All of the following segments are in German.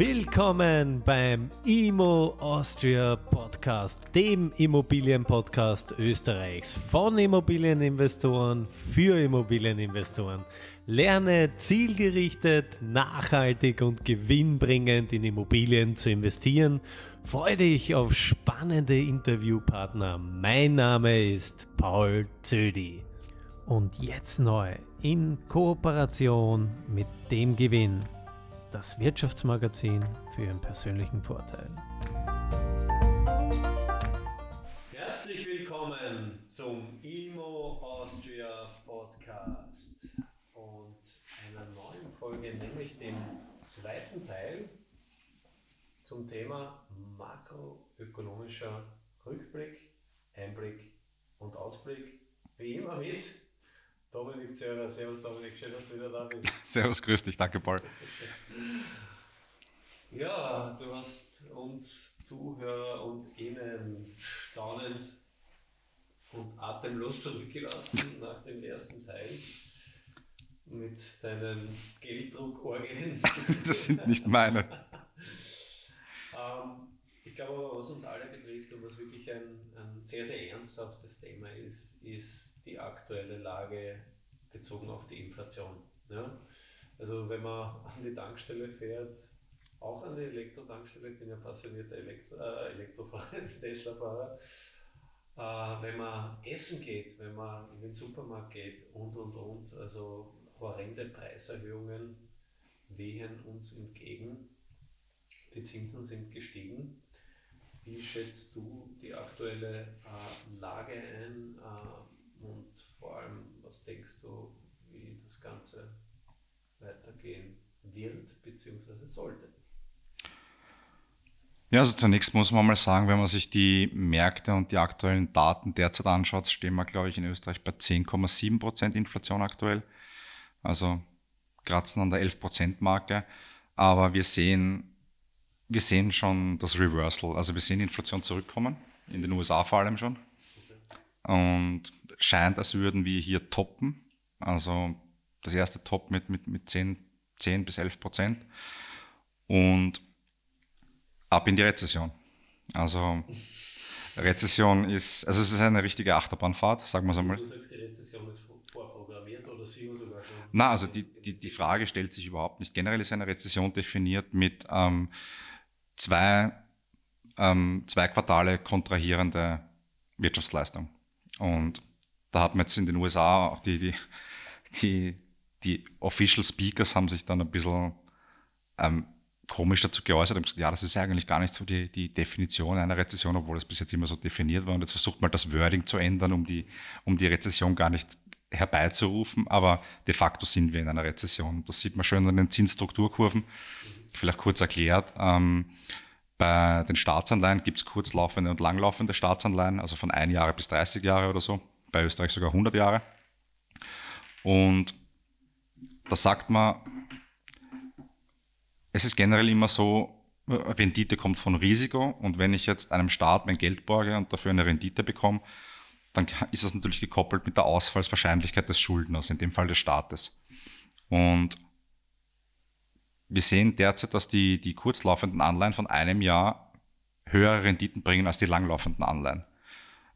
Willkommen beim Immo Austria Podcast, dem Immobilienpodcast Österreichs von Immobilieninvestoren für Immobilieninvestoren. Lerne zielgerichtet, nachhaltig und gewinnbringend in Immobilien zu investieren. Freue dich auf spannende Interviewpartner. Mein Name ist Paul Zödi. Und jetzt neu in Kooperation mit dem Gewinn das Wirtschaftsmagazin für Ihren persönlichen Vorteil. Herzlich willkommen zum IMO Austria Podcast und einer neuen Folge, nämlich dem zweiten Teil zum Thema makroökonomischer Rückblick, Einblick und Ausblick. Wie immer mit Dominik Zörer. Servus Dominik, schön, dass du wieder da bist. Servus, grüß dich, danke Paul. Ja, du hast uns Zuhörer und Ihnen staunend und atemlos zurückgelassen nach dem ersten Teil mit deinen Gelddruckorgien. Das sind nicht meine. ähm, ich glaube aber, was uns alle betrifft und was wirklich ein, ein sehr, sehr ernsthaftes Thema ist, ist die aktuelle Lage bezogen auf die Inflation. Ja? Also wenn man an die Tankstelle fährt, auch an die Elektrotankstelle, ich bin ja passionierter Elektro, äh, Elektrofahrer, Tesla-Fahrer, äh, wenn man essen geht, wenn man in den Supermarkt geht und und und, also horrende Preiserhöhungen wehen uns entgegen. Die Zinsen sind gestiegen. Wie schätzt du die aktuelle äh, Lage ein? Äh, vor allem, was denkst du, wie das Ganze weitergehen wird bzw. sollte? Ja, also zunächst muss man mal sagen, wenn man sich die Märkte und die aktuellen Daten derzeit anschaut, stehen wir, glaube ich, in Österreich bei 10,7 Prozent Inflation aktuell. Also kratzen an der 11 Prozent Marke. Aber wir sehen, wir sehen schon das Reversal. Also wir sehen Inflation zurückkommen, in den USA vor allem schon. Und scheint, als würden wir hier toppen. Also das erste Top mit, mit, mit 10, 10 bis 11 Prozent. Und ab in die Rezession. Also Rezession ist, also es ist eine richtige Achterbahnfahrt, sagen wir es einmal. Du sagst, die Rezession ist vorprogrammiert oder sie sogar schon? Na, also die, die, die Frage stellt sich überhaupt nicht. Generell ist eine Rezession definiert mit ähm, zwei, ähm, zwei Quartale kontrahierende Wirtschaftsleistung. Und da hat man jetzt in den USA auch die, die, die, die Official Speakers haben sich dann ein bisschen ähm, komisch dazu geäußert und gesagt, ja, das ist eigentlich gar nicht so die, die Definition einer Rezession, obwohl es bis jetzt immer so definiert war. Und jetzt versucht man das Wording zu ändern, um die, um die Rezession gar nicht herbeizurufen. Aber de facto sind wir in einer Rezession. Das sieht man schön an den Zinsstrukturkurven. Vielleicht kurz erklärt. Ähm, bei den Staatsanleihen gibt es kurzlaufende und langlaufende Staatsanleihen, also von ein Jahre bis 30 Jahre oder so. Bei Österreich sogar 100 Jahre. Und da sagt man, es ist generell immer so, Rendite kommt von Risiko und wenn ich jetzt einem Staat mein Geld borge und dafür eine Rendite bekomme, dann ist das natürlich gekoppelt mit der Ausfallswahrscheinlichkeit des Schuldners, in dem Fall des Staates. Und wir sehen derzeit, dass die, die kurzlaufenden Anleihen von einem Jahr höhere Renditen bringen als die langlaufenden Anleihen.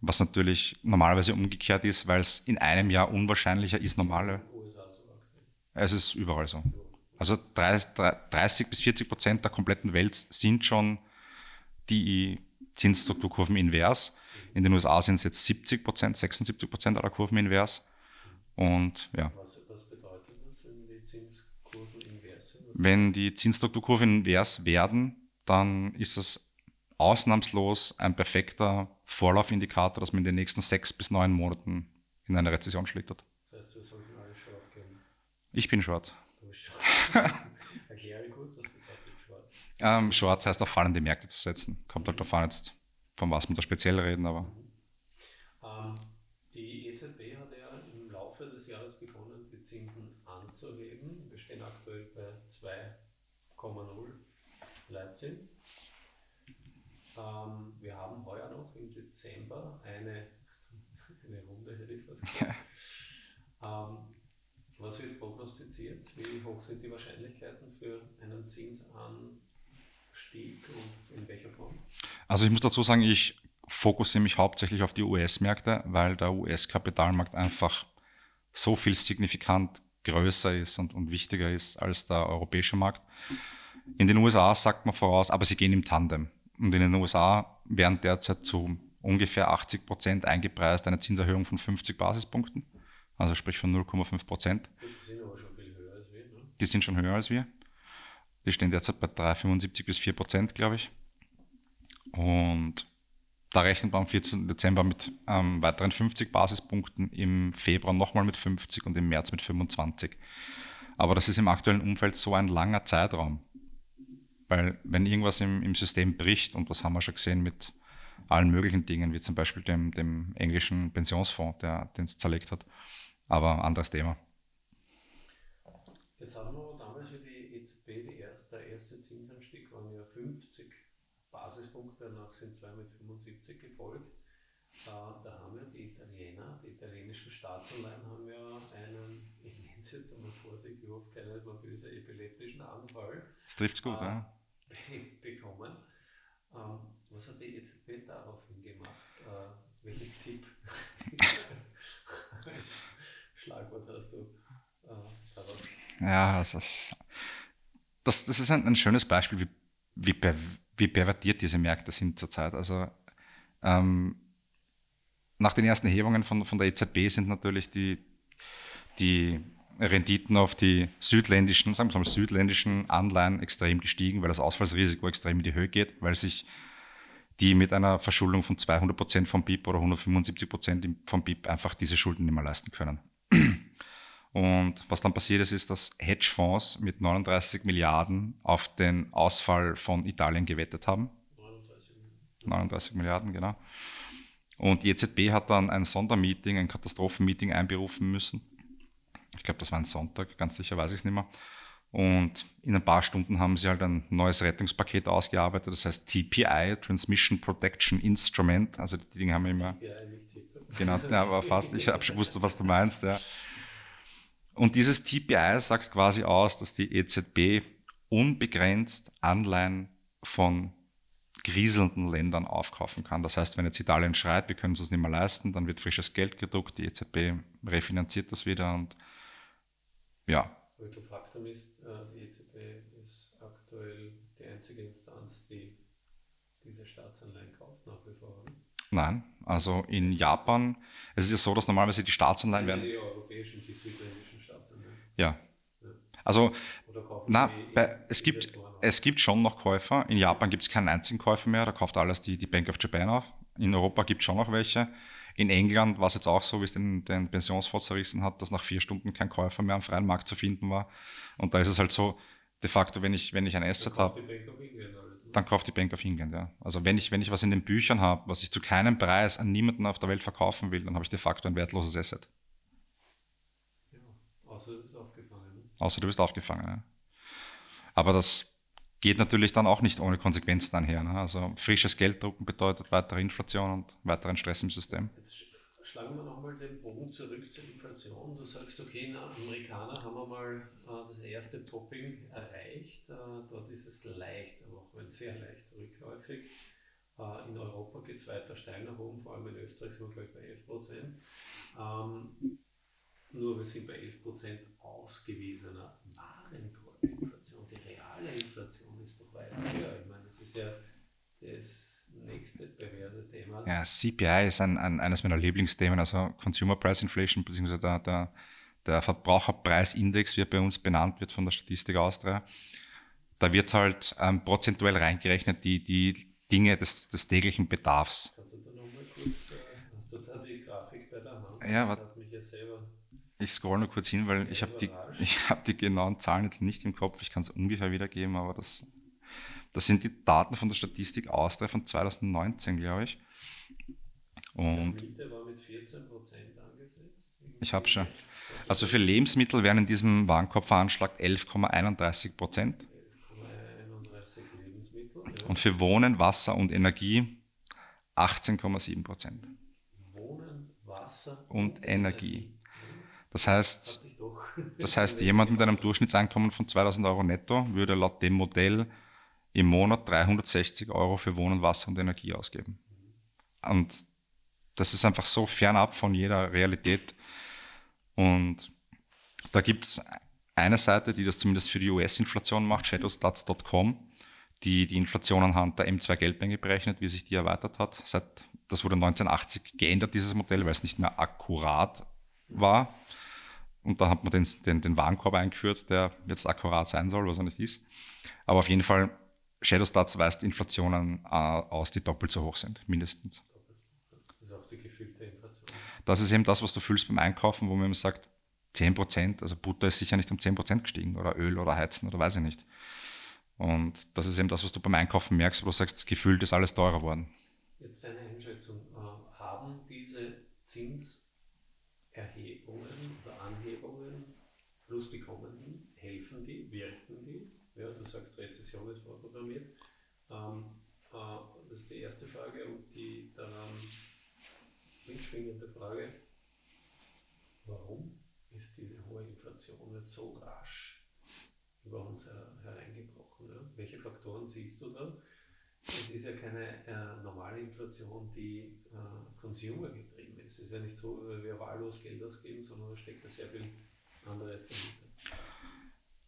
Was natürlich normalerweise umgekehrt ist, weil es in einem Jahr unwahrscheinlicher ist, normale. Es ist überall so. Also 30 bis 40 Prozent der kompletten Welt sind schon die Zinsstrukturkurven invers. In den USA sind es jetzt 70 Prozent, 76 Prozent aller Kurven invers. Und ja. Was, bedeutet das, wenn die Zinskurven invers sind? Wenn die Zinsstrukturkurven invers werden, dann ist es ausnahmslos ein perfekter Vorlaufindikator, dass man in den nächsten sechs bis neun Monaten in eine Rezession schlittert. Das heißt, wir sollten alle short gehen. Ich bin short. Du bist short. Erkläre kurz, was bedeutet short? Ähm, short heißt auf fallende Märkte zu setzen. Kommt halt davon jetzt, von was wir da speziell reden, aber. Mhm. Ähm, die EZB hat ja im Laufe des Jahres begonnen, die Zinsen anzuheben. Wir stehen aktuell bei 2,0 Leitzins. Ähm, wir haben heuer noch im Dezember eine, eine Runde, hätte ich fast gesagt. ähm, was wird prognostiziert? Wie hoch sind die Wahrscheinlichkeiten für einen Zinsanstieg Anstieg und in welcher Form? Also ich muss dazu sagen, ich fokussiere mich hauptsächlich auf die US-Märkte, weil der US-Kapitalmarkt einfach so viel signifikant größer ist und, und wichtiger ist als der europäische Markt. In den USA sagt man voraus, aber sie gehen im Tandem. Und in den USA werden derzeit zu ungefähr 80 Prozent eingepreist eine Zinserhöhung von 50 Basispunkten, also sprich von 0,5 Prozent. Die sind aber schon viel höher als wir. Ne? Die sind schon höher als wir. Die stehen derzeit bei 3,75 bis 4 Prozent, glaube ich. Und da rechnet man am 14. Dezember mit ähm, weiteren 50 Basispunkten, im Februar nochmal mit 50 und im März mit 25. Aber das ist im aktuellen Umfeld so ein langer Zeitraum. Weil wenn irgendwas im, im System bricht, und das haben wir schon gesehen mit allen möglichen Dingen, wie zum Beispiel dem, dem englischen Pensionsfonds, der den es zerlegt hat. Aber anderes Thema. Jetzt haben wir damals für die EZB, die erste, der erste Zinsanstieg waren ja 50 Basispunkte, danach sind zwei mit 75 gefolgt. Äh, da haben ja die Italiener, die italienischen Staatsanleihen haben ja einen, ich nenne es jetzt einmal vorsichtig, ich hoffe keiner mal böse, epileptischen Anfall. Das trifft es gut, äh, ja. bekommen. Ähm, was hat die EZB daraufhin gemacht? Äh, welchen Tipp als Schlagwort hast du äh, darauf? Ja, das ist, das, das ist ein, ein schönes Beispiel, wie, wie, per, wie pervertiert diese Märkte sind zurzeit. Also ähm, nach den ersten Erhebungen von, von der EZB sind natürlich die, die Renditen auf die südländischen, sagen wir mal, südländischen Anleihen extrem gestiegen, weil das Ausfallsrisiko extrem in die Höhe geht, weil sich die mit einer Verschuldung von 200 Prozent vom BIP oder 175 Prozent vom BIP einfach diese Schulden nicht mehr leisten können. Und was dann passiert ist, ist, dass Hedgefonds mit 39 Milliarden auf den Ausfall von Italien gewettet haben. 39, 39 Milliarden, genau. Und die EZB hat dann ein Sondermeeting, ein Katastrophenmeeting einberufen müssen. Ich glaube, das war ein Sonntag, ganz sicher weiß ich es nicht mehr. Und in ein paar Stunden haben sie halt ein neues Rettungspaket ausgearbeitet, das heißt TPI, Transmission Protection Instrument. Also die Dinge haben wir immer. Genau, ja, aber fast. Ich habe schon gewusst, was du meinst, ja. Und dieses TPI sagt quasi aus, dass die EZB unbegrenzt Anleihen von kriselnden Ländern aufkaufen kann. Das heißt, wenn jetzt Italien schreit, wir können es uns nicht mehr leisten, dann wird frisches Geld gedruckt, die EZB refinanziert das wieder und ja. Aber Faktum ist, äh, die EZB ist aktuell die einzige Instanz, die diese Staatsanleihen kauft nach wie vor. Nein, also in Japan, es ist ja so, dass normalerweise die Staatsanleihen werden. Die europäischen, die südländischen Staatsanleihen. Ja. Also, na, bei, es gibt, es gibt schon noch Käufer. In Japan gibt es keinen einzigen Käufer mehr, da kauft alles die, die Bank of Japan auf. In Europa gibt es schon noch welche. In England war es jetzt auch so, wie es den, den Pensionsfonds zerrissen hat, dass nach vier Stunden kein Käufer mehr am freien Markt zu finden war. Und da ist es halt so, de facto, wenn ich, wenn ich ein Asset habe, dann kauft die Bank of England. Ja. Also wenn ich, wenn ich was in den Büchern habe, was ich zu keinem Preis an niemanden auf der Welt verkaufen will, dann habe ich de facto ein wertloses Asset. Ja, außer du bist aufgefangen. Ne? Außer du bist aufgefangen, ja. Aber das geht natürlich dann auch nicht ohne Konsequenzen einher. Ne? Also frisches Geld drucken bedeutet weitere Inflation und weiteren Stress im System. Jetzt schlagen wir nochmal den Bogen zurück zur Inflation. Du sagst, okay, na, Amerikaner haben einmal äh, das erste Topping erreicht. Äh, dort ist es leicht, aber auch wenn sehr leicht rückläufig. Äh, in Europa geht es weiter steil nach oben, vor allem in Österreich sind wir gleich bei 11 Prozent. Ähm, nur wir sind bei 11 Prozent ausgewiesener Warenkorbinflation. Die reale Inflation ist doch weit höher. Ich meine, das ist ja das nächste perverse Thema. Ja, CPI ist ein, ein, eines meiner Lieblingsthemen, also Consumer Price Inflation, beziehungsweise der, der, der Verbraucherpreisindex, wie er bei uns benannt wird von der Statistik Austria. Da wird halt ähm, prozentuell reingerechnet die, die Dinge des, des täglichen Bedarfs. Kannst du da nochmal kurz, äh, hast du da die Grafik bei der Hand? Ja, das hat mich ja selber ich scroll nur kurz hin, weil ich habe die, hab die genauen Zahlen jetzt nicht im Kopf. Ich kann es ungefähr wiedergeben, aber das, das sind die Daten von der Statistik Austria von 2019, glaube ich. Und die Miete war mit 14 Prozent angesetzt. Ich habe schon. Also für Lebensmittel wären in diesem Warenkorb veranschlagt 11,31 Prozent. 11,31 Lebensmittel. Ja. Und für Wohnen, Wasser und Energie 18,7 Prozent. Wohnen, Wasser Und Energie. Das heißt, das heißt, jemand mit einem Durchschnittseinkommen von 2000 Euro netto würde laut dem Modell im Monat 360 Euro für Wohnen, Wasser und Energie ausgeben. Und das ist einfach so fernab von jeder Realität. Und da gibt es eine Seite, die das zumindest für die US-Inflation macht, shadowstats.com, die die Inflation anhand der M2-Geldmenge berechnet, wie sich die erweitert hat. Seit, das wurde 1980 geändert, dieses Modell, weil es nicht mehr akkurat war. Und da hat man den, den, den Warenkorb eingeführt, der jetzt akkurat sein soll, was er nicht ist. Aber auf jeden Fall, Shadowstats weist Inflationen äh, aus, die doppelt so hoch sind, mindestens. Das ist auch die gefühlte Inflation. Das ist eben das, was du fühlst beim Einkaufen, wo man immer sagt, 10 Prozent, also Butter ist sicher nicht um 10 Prozent gestiegen oder Öl oder Heizen oder weiß ich nicht. Und das ist eben das, was du beim Einkaufen merkst, wo du sagst, gefühlt ist alles teurer geworden. Jetzt deine Einschätzung. Äh, haben diese Zinserhebungen oder Anhebungen plus die kommenden, helfen die, wirken die? Ja, du sagst, Rezession ist vorprogrammiert. Ähm, äh, das ist die erste Frage und die daran mitschwingende Frage, warum ist diese jetzt so rasch über uns hereingebrochen? Ja? Welche Faktoren siehst du da? Es ist ja keine äh, normale Inflation, die äh, Consumer getrieben ist. Es ist ja nicht so, dass wir wahllos Geld ausgeben, sondern da steckt ja sehr viel anderes dahinter.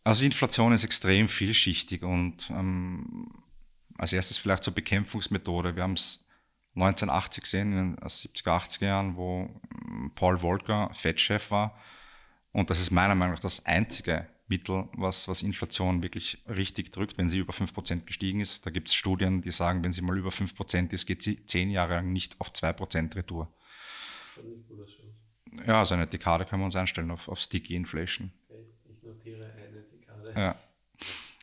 Also Inflation ist extrem vielschichtig und ähm, als erstes vielleicht zur Bekämpfungsmethode. Wir haben es 1980 gesehen, in den 70er, 80er Jahren, wo ähm, Paul Volcker Fed-Chef war. Und das ist meiner Meinung nach das einzige Mittel, was, was Inflation wirklich richtig drückt, wenn sie über 5% gestiegen ist. Da gibt es Studien, die sagen, wenn sie mal über 5% ist, geht sie zehn Jahre lang nicht auf 2% Retour. Ja, also eine Dekade können wir uns einstellen auf, auf Sticky Inflation. Okay, ich notiere eine Dekade. Ja.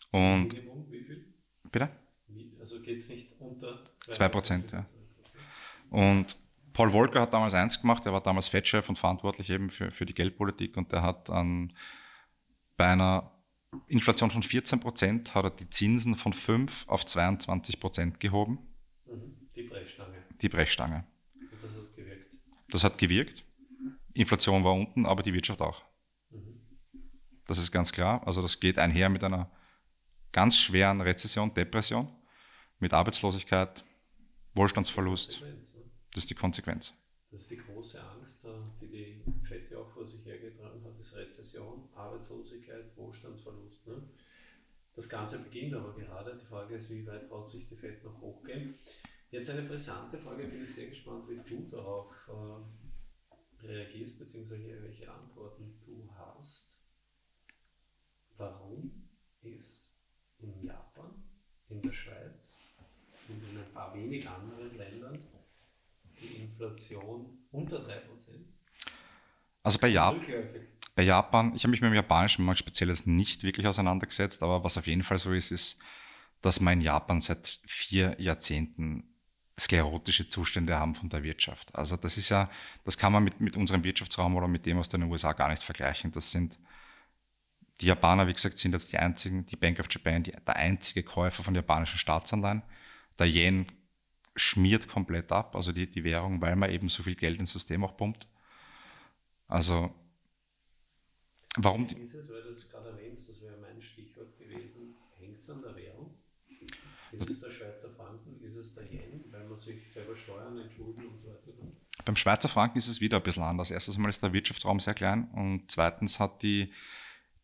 Und Minimum, wie viel? bitte? Also geht es nicht unter 2%, ja. Und Paul Volcker hat damals eins gemacht, er war damals Fed-Chef und verantwortlich eben für, für die Geldpolitik und der hat an, bei einer Inflation von 14 Prozent hat er die Zinsen von 5 auf 22 Prozent gehoben. Mhm. Die Brechstange. Die Brechstange. Und das hat gewirkt. Das hat gewirkt. Inflation war unten, aber die Wirtschaft auch. Mhm. Das ist ganz klar. Also das geht einher mit einer ganz schweren Rezession, Depression, mit Arbeitslosigkeit, Wohlstandsverlust. Ne? Das ist die Konsequenz. Das ist die große Angst, die die ja auch vor sich hergetragen hat, ist Rezession, Arbeitslosigkeit, Wohlstandsverlust. Ne? Das Ganze beginnt aber gerade. Die Frage ist, wie weit traut sich die FED noch hochgehen? Jetzt eine brisante Frage, bin ich sehr gespannt, wie du darauf äh, reagierst, beziehungsweise welche Antworten du hast. Warum ist in Japan, in der Schweiz und in ein paar wenig anderen Ländern Inflation unter 3%? Also bei, Jap bei Japan, ich habe mich mit dem japanischen Markt speziell jetzt nicht wirklich auseinandergesetzt, aber was auf jeden Fall so ist, ist, dass wir in Japan seit vier Jahrzehnten sklerotische Zustände haben von der Wirtschaft. Also das ist ja, das kann man mit, mit unserem Wirtschaftsraum oder mit dem aus den USA gar nicht vergleichen. Das sind die Japaner, wie gesagt, sind jetzt die einzigen, die Bank of Japan, die, der einzige Käufer von japanischen Staatsanleihen. Der Yen schmiert komplett ab, also die, die Währung, weil man eben so viel Geld ins System auch pumpt. Also, warum die, Ist es, weil du es gerade erwähnst, das wäre mein Stichwort gewesen, hängt es an der Währung? Ist es der Schweizer Franken? Ist es der Yen, weil man sich selber Steuern, Entschulden und so weiter? Beim Schweizer Franken ist es wieder ein bisschen anders. Erstens mal ist der Wirtschaftsraum sehr klein und zweitens hat die,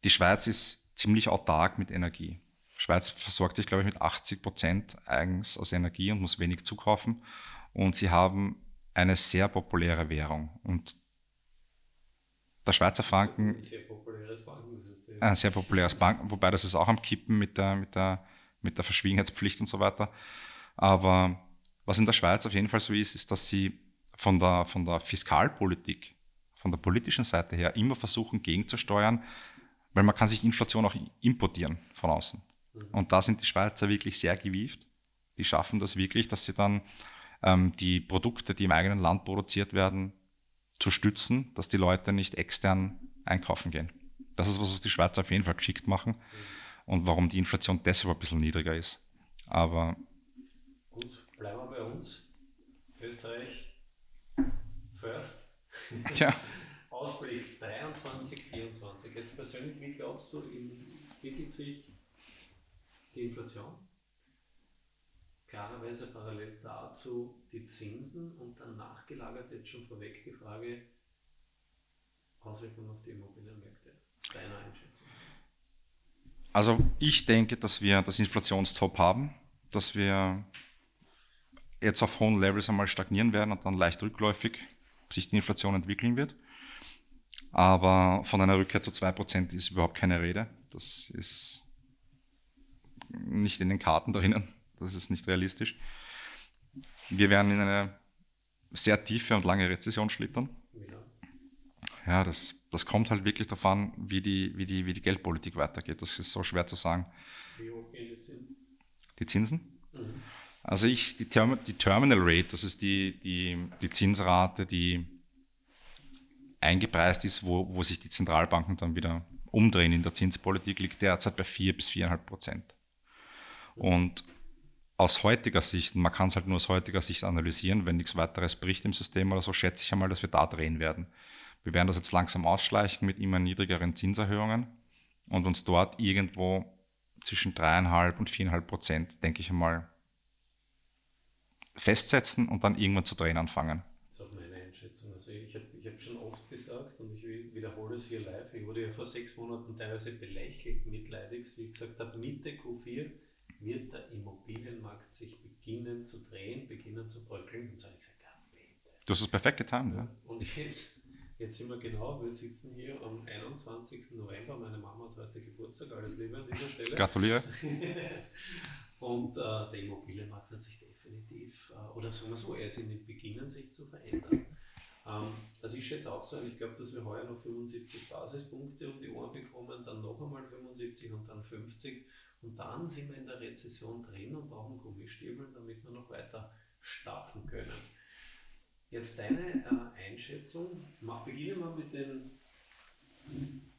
die Schweiz ist ziemlich autark mit Energie. Die Schweiz versorgt sich, glaube ich, mit 80 Prozent eigens aus Energie und muss wenig zukaufen. Und sie haben eine sehr populäre Währung. Und der Schweizer Franken Ein sehr populäres Bankensystem. ein sehr populäres Bank, wobei das ist auch am Kippen mit der, mit der, mit der Verschwiegenheitspflicht und so weiter. Aber was in der Schweiz auf jeden Fall so ist, ist, dass sie von der, von der Fiskalpolitik, von der politischen Seite her immer versuchen gegenzusteuern, weil man kann sich Inflation auch importieren von außen. Und da sind die Schweizer wirklich sehr gewieft. Die schaffen das wirklich, dass sie dann ähm, die Produkte, die im eigenen Land produziert werden, zu stützen, dass die Leute nicht extern einkaufen gehen. Das ist was, was die Schweizer auf jeden Fall geschickt machen und warum die Inflation deshalb ein bisschen niedriger ist. Aber Gut, bleiben wir bei uns. Österreich first. ja, Ausblick 23, 24. Jetzt persönlich, wie glaubst du, entwickelt sich die Inflation? klarerweise parallel dazu die Zinsen und dann nachgelagert jetzt schon vorweg die Frage Auswirkungen auf die Immobilienmärkte. Deiner Einschätzung. Also ich denke, dass wir das Inflationstop haben, dass wir jetzt auf hohen Levels einmal stagnieren werden und dann leicht rückläufig sich die Inflation entwickeln wird. Aber von einer Rückkehr zu 2% ist überhaupt keine Rede. Das ist nicht in den Karten drinnen. Das ist nicht realistisch. Wir werden in eine sehr tiefe und lange Rezession schlittern. Ja, das, das kommt halt wirklich darauf an, wie die, wie, die, wie die Geldpolitik weitergeht. Das ist so schwer zu sagen. Wie hoch gehen die Zinsen? Die Zinsen? Mhm. Also ich, die, Term die Terminal Rate, das ist die, die, die Zinsrate, die eingepreist ist, wo, wo sich die Zentralbanken dann wieder umdrehen in der Zinspolitik, liegt derzeit bei 4 bis 4,5 Prozent. Und aus heutiger Sicht, man kann es halt nur aus heutiger Sicht analysieren, wenn nichts weiteres bricht im System oder so, schätze ich einmal, dass wir da drehen werden. Wir werden das jetzt langsam ausschleichen mit immer niedrigeren Zinserhöhungen und uns dort irgendwo zwischen 3,5 und 4,5 Prozent, denke ich einmal, festsetzen und dann irgendwann zu drehen anfangen. Das ist auch meine Einschätzung. Also ich habe ich hab schon oft gesagt und ich wiederhole es hier live, ich wurde ja vor sechs Monaten teilweise belächelt, mitleidig, wie ich gesagt habe, Mitte Q4 wird der Immobilienmarkt sich beginnen zu drehen, beginnen zu bröckeln. Und so habe ich gesagt, ja, bitte. Du hast es perfekt getan, ja. Und jetzt, jetzt sind wir genau, wir sitzen hier am 21. November. Meine Mama hat heute Geburtstag, alles Liebe an dieser Stelle. Gratuliere. Und äh, der Immobilienmarkt hat sich definitiv, äh, oder sagen wir so, er ist in den Beginnen, sich zu verändern. Ähm, also ich schätze auch so ein, ich glaube, dass wir heuer noch 75 Basispunkte um die Ohren bekommen, dann noch einmal 75 und dann 50 und dann sind wir in der Rezession drin und brauchen Gummistiefel, damit wir noch weiter stapfen können. Jetzt deine äh, Einschätzung. Mach, beginnen wir mit den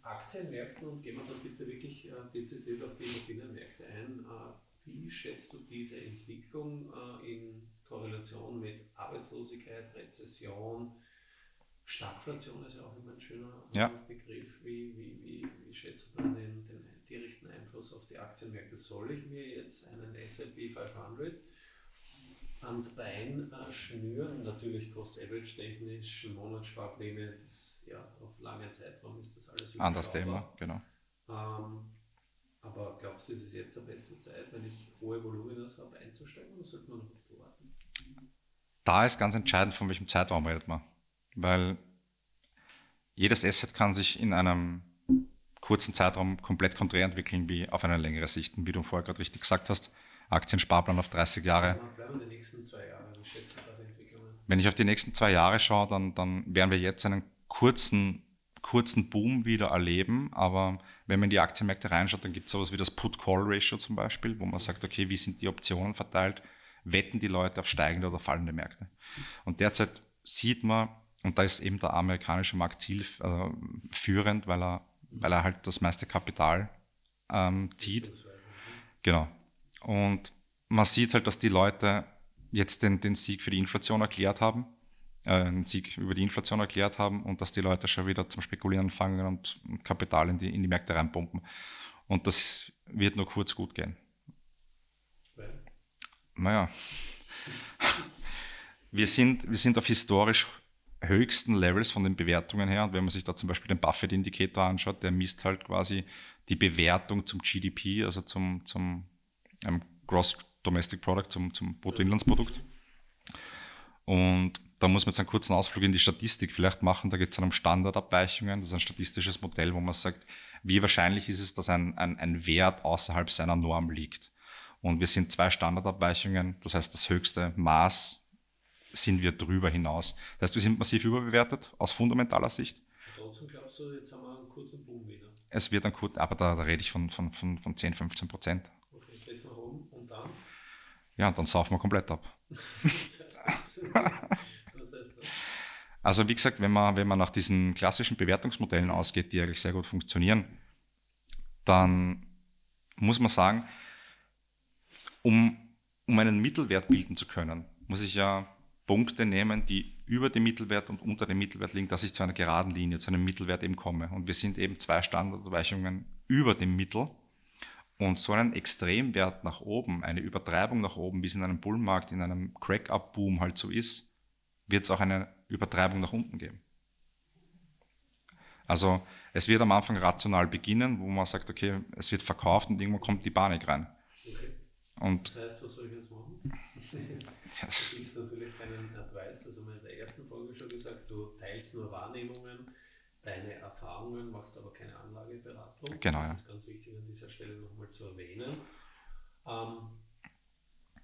Aktienmärkten und gehen wir dann bitte wirklich äh, dezidiert auf die Immobilienmärkte ein. Äh, wie schätzt du diese Entwicklung äh, in Korrelation mit Arbeitslosigkeit, Rezession, Stagflation ist ja auch immer ein schöner ja. Begriff. Wie, wie, wie, wie schätzt du dann den, den direkten Einfluss auf die Aktienmärkte. Soll ich mir jetzt einen SP 500 ans Bein äh, schnüren? Natürlich Cost-Average technisch, Monatssparpläne, das, ja, auf langen Zeitraum ist das alles Anders Thema, genau. Ähm, aber glaubst du, ist es jetzt die beste Zeit, wenn ich hohe Volumina habe, einzusteigen oder sollte man noch ein bisschen warten? Da ist ganz entscheidend, von welchem Zeitraum redet man. Weil jedes Asset kann sich in einem kurzen Zeitraum komplett konträr entwickeln wie auf eine längere Sicht. Und wie du vorher gerade richtig gesagt hast, Aktiensparplan auf 30 Jahre. Wenn ich auf die nächsten zwei Jahre schaue, dann, dann werden wir jetzt einen kurzen, kurzen Boom wieder erleben. Aber wenn man in die Aktienmärkte reinschaut, dann gibt es sowas wie das Put-Call-Ratio zum Beispiel, wo man sagt, okay, wie sind die Optionen verteilt? Wetten die Leute auf steigende oder fallende Märkte? Und derzeit sieht man, und da ist eben der amerikanische Markt zielführend, äh, weil er weil er halt das meiste Kapital ähm, zieht. Genau. Und man sieht halt, dass die Leute jetzt den, den Sieg für die Inflation erklärt haben, äh, einen Sieg über die Inflation erklärt haben und dass die Leute schon wieder zum Spekulieren anfangen und Kapital in die, in die Märkte reinpumpen. Und das wird nur kurz gut gehen. Naja, wir sind, wir sind auf historisch höchsten Levels von den Bewertungen her. Und wenn man sich da zum Beispiel den Buffett-Indikator anschaut, der misst halt quasi die Bewertung zum GDP, also zum, zum ähm, Gross Domestic Product, zum, zum Bruttoinlandsprodukt. Und da muss man jetzt einen kurzen Ausflug in die Statistik vielleicht machen. Da geht es dann um Standardabweichungen. Das ist ein statistisches Modell, wo man sagt, wie wahrscheinlich ist es, dass ein, ein, ein Wert außerhalb seiner Norm liegt. Und wir sind zwei Standardabweichungen, das heißt das höchste Maß sind wir drüber hinaus. Das heißt, wir sind massiv überbewertet aus fundamentaler Sicht. Trotzdem glaubst du, jetzt haben wir einen kurzen Boom wieder? Es wird ein kurz, aber da, da, rede ich von, von, von, von 10, 15 Prozent. Okay, es geht nach oben und dann? Ja, und dann saufen wir komplett ab. also wie gesagt, wenn man, wenn man nach diesen klassischen Bewertungsmodellen ausgeht, die eigentlich sehr gut funktionieren, dann muss man sagen, um, um einen Mittelwert bilden zu können, muss ich ja Punkte nehmen, die über dem Mittelwert und unter dem Mittelwert liegen, dass ich zu einer geraden Linie, zu einem Mittelwert eben komme. Und wir sind eben zwei Standardabweichungen über dem Mittel. Und so einen Extremwert nach oben, eine Übertreibung nach oben, wie es in einem Bullmarkt, in einem Crack-Up-Boom halt so ist, wird es auch eine Übertreibung nach unten geben. Also es wird am Anfang rational beginnen, wo man sagt, okay, es wird verkauft und irgendwann kommt die Panik rein. Okay. Und Das heißt, was soll ich jetzt machen? das, Du gibst natürlich keinen Advice, also wir haben in der ersten Folge schon gesagt, du teilst nur Wahrnehmungen, deine Erfahrungen, machst aber keine Anlageberatung. Genau, ja. Das ist ganz wichtig an dieser Stelle nochmal zu erwähnen. Ähm,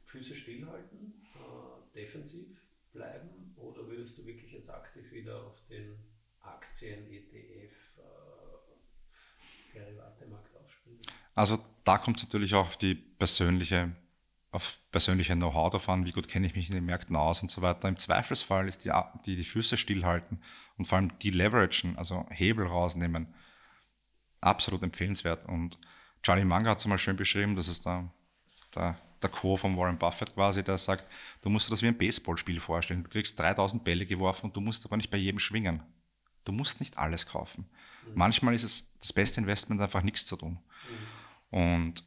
Füße stillhalten, äh, defensiv bleiben oder würdest du wirklich jetzt aktiv wieder auf den Aktien, ETF, äh, Derivatemarkt aufspringen? also da kommt es natürlich auch auf die persönliche, auf persönliche Know-how davon, wie gut kenne ich mich in den Märkten aus und so weiter. Im Zweifelsfall ist die, die, die Füße stillhalten und vor allem die leveragen, also Hebel rausnehmen, absolut empfehlenswert. Und Charlie Munger hat es mal schön beschrieben, das ist der, der, der Co. von Warren Buffett quasi, der sagt, du musst dir das wie ein Baseballspiel vorstellen. Du kriegst 3000 Bälle geworfen und du musst aber nicht bei jedem schwingen. Du musst nicht alles kaufen. Manchmal ist es das beste Investment, einfach nichts zu tun. Und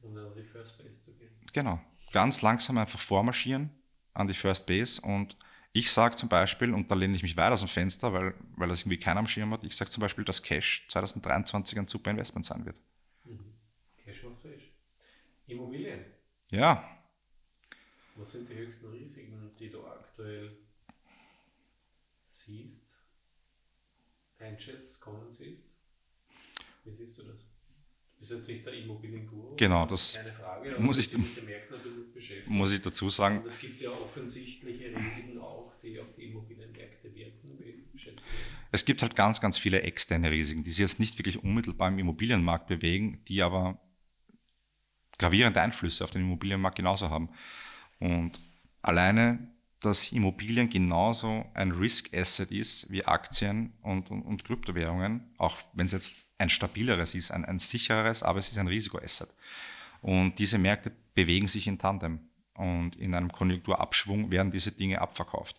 Und auf die First Base zu gehen. Genau. Ganz langsam einfach vormarschieren an die First Base und ich sage zum Beispiel, und da lehne ich mich weit aus dem Fenster, weil, weil das irgendwie keiner am Schirm hat, ich sage zum Beispiel, dass Cash 2023 ein super Investment sein wird. Cash macht frisch. Immobilien. Ja, Was sind die höchsten Risiken, die du aktuell siehst, einschätzt, kommen siehst? Wie siehst du das? Du bist jetzt nicht der Immobilienguru. Genau, das Keine Frage, muss ich- muss ich dazu sagen, Und es gibt ja offensichtliche Risiken auch, die auf die Immobilienmärkte wirken. Es gibt halt ganz, ganz viele externe Risiken, die sich jetzt nicht wirklich unmittelbar im Immobilienmarkt bewegen, die aber gravierende Einflüsse auf den Immobilienmarkt genauso haben. Und alleine, dass Immobilien genauso ein Risk-Asset ist wie Aktien und, und, und Kryptowährungen, auch wenn es jetzt ein stabileres ist, ein, ein sichereres, aber es ist ein Risiko-Asset. Und diese Märkte bewegen sich in Tandem. Und in einem Konjunkturabschwung werden diese Dinge abverkauft.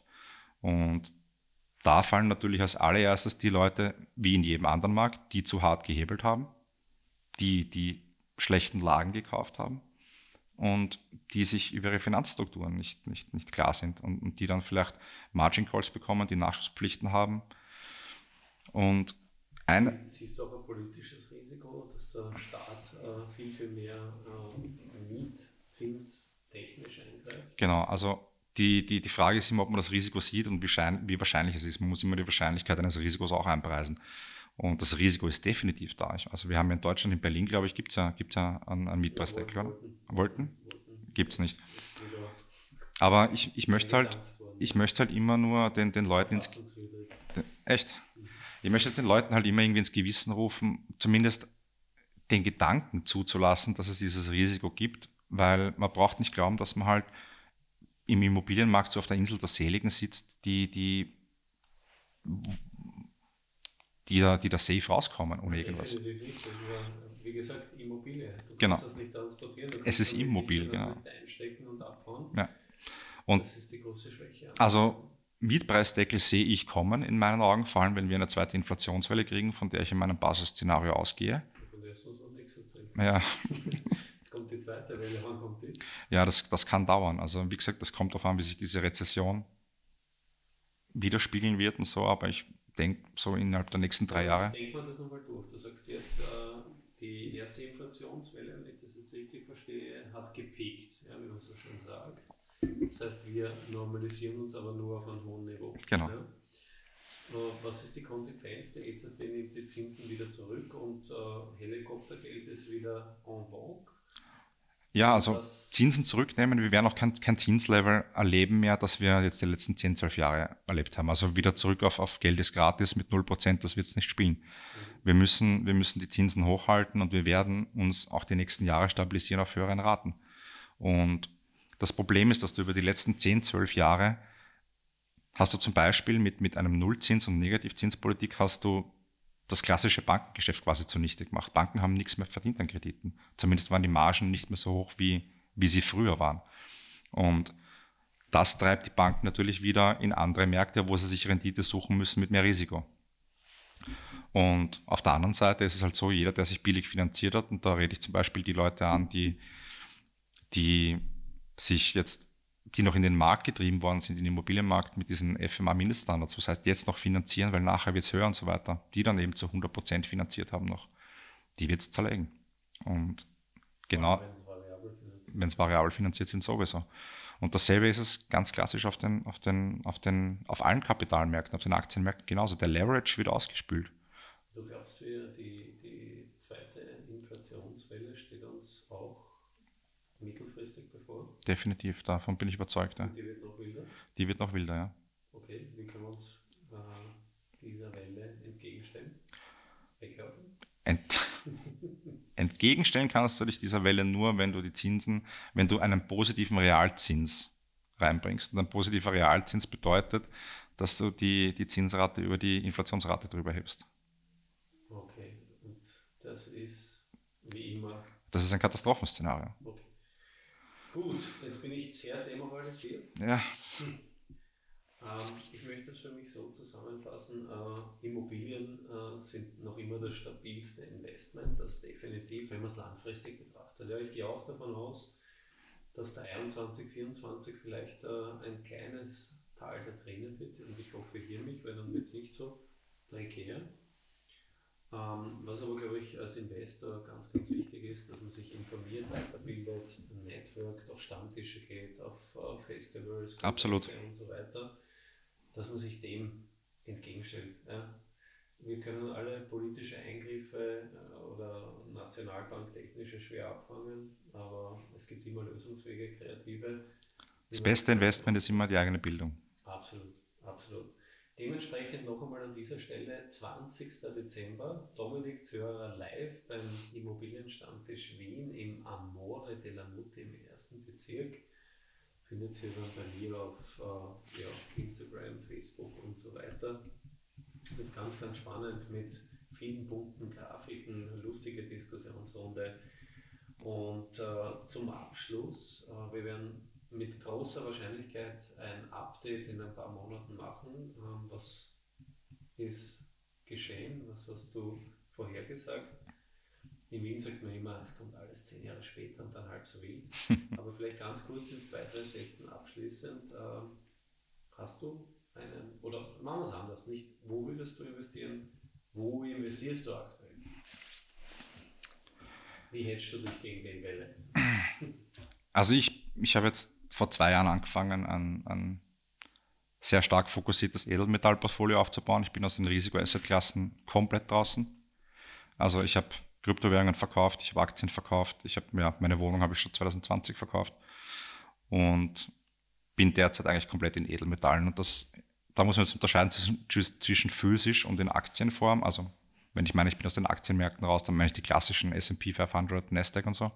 Und da fallen natürlich als allererstes die Leute, wie in jedem anderen Markt, die zu hart gehebelt haben, die die schlechten Lagen gekauft haben und die sich über ihre Finanzstrukturen nicht, nicht, nicht klar sind und, und die dann vielleicht Margin Calls bekommen, die Nachschusspflichten haben. Und ein, Siehst du auch ein politisches Risiko, dass der Staat äh, viel, viel mehr äh, mietzinstechnisch eingreift? Genau, also die, die, die Frage ist immer, ob man das Risiko sieht und wie, schein, wie wahrscheinlich es ist. Man muss immer die Wahrscheinlichkeit eines Risikos auch einpreisen. Und das Risiko ist definitiv da. Also wir haben ja in Deutschland, in Berlin, glaube ich, gibt es ja, gibt's ja einen, einen Mietpreisdeckel, oder? Wollten? Gibt es nicht. Aber ich, ich möchte halt, ich möchte halt immer nur den, den Leuten ins, Verfassungswidrig. echt, ich möchte den Leuten halt immer irgendwie ins Gewissen rufen, zumindest den Gedanken zuzulassen, dass es dieses Risiko gibt, weil man braucht nicht glauben, dass man halt im Immobilienmarkt so auf der Insel der Seligen sitzt, die, die, die, da, die da safe rauskommen ohne irgendwas. Definitiv wie gesagt, Immobilie. Du Genau. kannst das nicht transportieren. Du Es ist immobil, genau. nicht einstecken und abhauen. Ja. Und das ist die große Schwäche. Also Mietpreisdeckel sehe ich kommen in meinen Augen, vor allem wenn wir eine zweite Inflationswelle kriegen, von der ich in meinem Basisszenario ausgehe. Von der uns nichts. Ja, Jetzt kommt die zweite Welle. Wann kommt die? ja das, das kann dauern. Also wie gesagt, das kommt darauf an, wie sich diese Rezession widerspiegeln wird und so, aber ich denke, so innerhalb der nächsten drei Jahre. Denk mal das nochmal durch. Du sagst jetzt, äh, die erste Inflationswelle, wenn ich das jetzt richtig verstehe, hat gepiekt, ja, wie man so schön sagt. Das heißt, wir normalisieren uns aber nur auf einem hohen Niveau. Genau. Ja? Äh, Was ist die Konsequenz? Die EZB nimmt die Zinsen wieder zurück und äh, Helikoptergeld ist wieder en vogue. Ja, also Das- Zinsen zurücknehmen, wir werden auch kein, kein Zinslevel erleben mehr, das wir jetzt die letzten 10, 12 Jahre erlebt haben. Also wieder zurück auf, auf Geld ist gratis mit 0%, das wird es nicht spielen. Wir müssen, wir müssen die Zinsen hochhalten und wir werden uns auch die nächsten Jahre stabilisieren auf höheren Raten. Und das Problem ist, dass du über die letzten 10, 12 Jahre hast du zum Beispiel mit, mit einem Nullzins- und Negativzinspolitik hast du das klassische Bankengeschäft quasi zunichte gemacht. Banken haben nichts mehr verdient an Krediten. Zumindest waren die Margen nicht mehr so hoch, wie, wie sie früher waren. Und das treibt die Banken natürlich wieder in andere Märkte, wo sie sich Rendite suchen müssen mit mehr Risiko. Und auf der anderen Seite ist es halt so, jeder, der sich billig finanziert hat, und da rede ich zum Beispiel die Leute an, die, die sich jetzt, die noch in den Markt getrieben worden sind, in den Immobilienmarkt mit diesen FMA-Mindeststandards, das heißt jetzt noch finanzieren, weil nachher wird es höher und so weiter, die dann eben zu 100% finanziert haben noch, die wird es zerlegen. Und genau, wenn es variabel finanziert sind, sowieso. Und dasselbe ist es ganz klassisch auf, den, auf, den, auf, den, auf allen Kapitalmärkten, auf den Aktienmärkten genauso. Der Leverage wird ausgespült. Du glaubst, die zweite Inflationswelle steht uns auch mittelfristig bevor? Definitiv, davon bin ich überzeugt. Ja. Die wird noch wilder? Die wird noch wilder, ja. Okay, wie können wir uns äh, dieser Welle entgegenstellen? Wegkaufen? Ent entgegenstellen kannst du dich dieser Welle nur, wenn du die Zinsen, wenn du einen positiven Realzins reinbringst. Und ein positiver Realzins bedeutet, dass du die, die Zinsrate über die Inflationsrate drüber hebst. Okay, und das ist wie immer. Das ist ein Katastrophenszenario. Okay. Gut, jetzt bin ich sehr demoralisiert. Ja. Hm. Ähm, ich möchte es für mich so zusammenfassen, äh, Immobilien äh, sind noch immer das stabilste Investment, das definitiv, wenn man es langfristig betrachtet. Ja, ich gehe auch davon aus, dass 23, 24 vielleicht äh, ein kleines Tal da drinnen wird und ich hoffe hier mich, weil dann wird es nicht so prekär. Ähm, was aber, glaube ich, als Investor ganz, ganz wichtig ist, dass man sich informiert, weiterbildet, networkt, auf Stammtische geht, auf, auf Festivals, Absolut. und so weiter dass man sich dem entgegenstellt. Ja. Wir können alle politische Eingriffe äh, oder nationalbanktechnische schwer abfangen, aber es gibt immer Lösungswege, kreative. Das beste Investment ist immer die eigene Bildung. Absolut. Dementsprechend noch einmal an dieser Stelle 20. Dezember, Dominik Zörer live beim Immobilienstammtisch Wien im Amore della Mutte im ersten Bezirk findet ihr dann bei mir auf äh, ja, Instagram, Facebook und so weiter. Wird ganz, ganz spannend mit vielen bunten Grafiken, lustige Diskussionsrunde. Und äh, zum Abschluss, äh, wir werden mit großer Wahrscheinlichkeit ein Update in ein paar Monaten machen. Ähm, was ist geschehen? Was hast du vorhergesagt? In Wien sagt man immer, es kommt alles zehn Jahre später und dann halb so wild. Aber vielleicht ganz kurz in zwei, drei Sätzen abschließend. Äh, hast du einen, oder machen wir es anders, nicht wo würdest du investieren, wo investierst du aktuell? Wie hältst du dich gegen die Welle? Also ich, ich habe jetzt vor zwei Jahren angefangen, ein, ein sehr stark fokussiertes Edelmetallportfolio aufzubauen. Ich bin aus den Risiko-Asset-Klassen komplett draußen. Also ich habe Kryptowährungen verkauft, ich habe Aktien verkauft, ich habe ja, meine Wohnung habe ich schon 2020 verkauft und bin derzeit eigentlich komplett in Edelmetallen und das da muss man jetzt unterscheiden zwischen physisch und in Aktienform. Also wenn ich meine, ich bin aus den Aktienmärkten raus, dann meine ich die klassischen S&P 500, Nasdaq und so.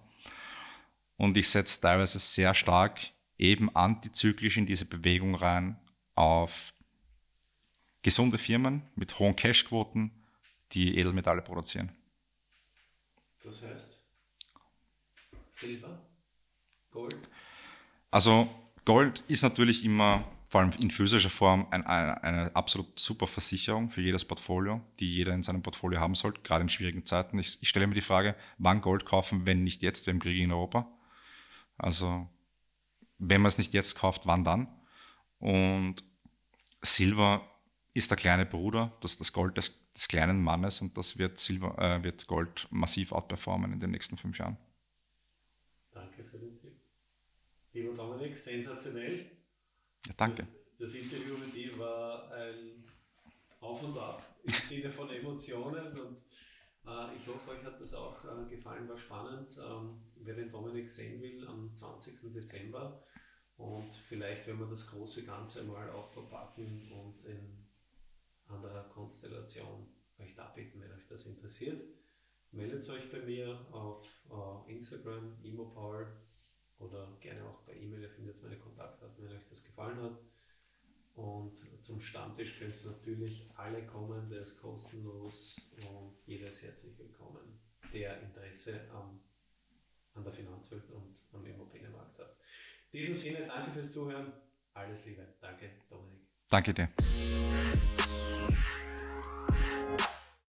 Und ich setze teilweise sehr stark eben antizyklisch in diese Bewegung rein auf gesunde Firmen mit hohen Cashquoten, die Edelmetalle produzieren. Das heißt Silber, Gold? Also Gold ist natürlich immer, vor allem in physischer Form, ein, eine, eine absolut super Versicherung für jedes Portfolio, die jeder in seinem Portfolio haben sollte, gerade in schwierigen Zeiten. Ich, ich stelle mir die Frage, wann Gold kaufen, wenn nicht jetzt im Krieg in Europa? Also wenn man es nicht jetzt kauft, wann dann? Und Silber ist der kleine Bruder, das ist das Gold des des kleinen Mannes und das wird, Silber, äh, wird Gold massiv outperformen in den nächsten fünf Jahren. Danke für den Tipp. Lieber Dominik, sensationell. Ja, danke. Das, das Interview mit dir war ein Auf und Ab im Sinne von Emotionen und äh, ich hoffe, euch hat das auch äh, gefallen, war spannend. Ähm, wer den Dominik sehen will, am 20. Dezember und vielleicht, wenn wir das große Ganze mal auch verpacken und in anderer Konstellation euch bitten, wenn euch das interessiert. Meldet euch bei mir auf uh, Instagram, emopower oder gerne auch per E-Mail, ihr findet meine Kontaktdaten, wenn euch das gefallen hat. Und zum Stammtisch könnt ihr natürlich alle kommen, der ist kostenlos und jeder ist herzlich willkommen, der Interesse am, an der Finanzwelt und am Immobilienmarkt hat. In diesem Sinne, danke fürs Zuhören, alles Liebe, danke Dominik. Danke dir.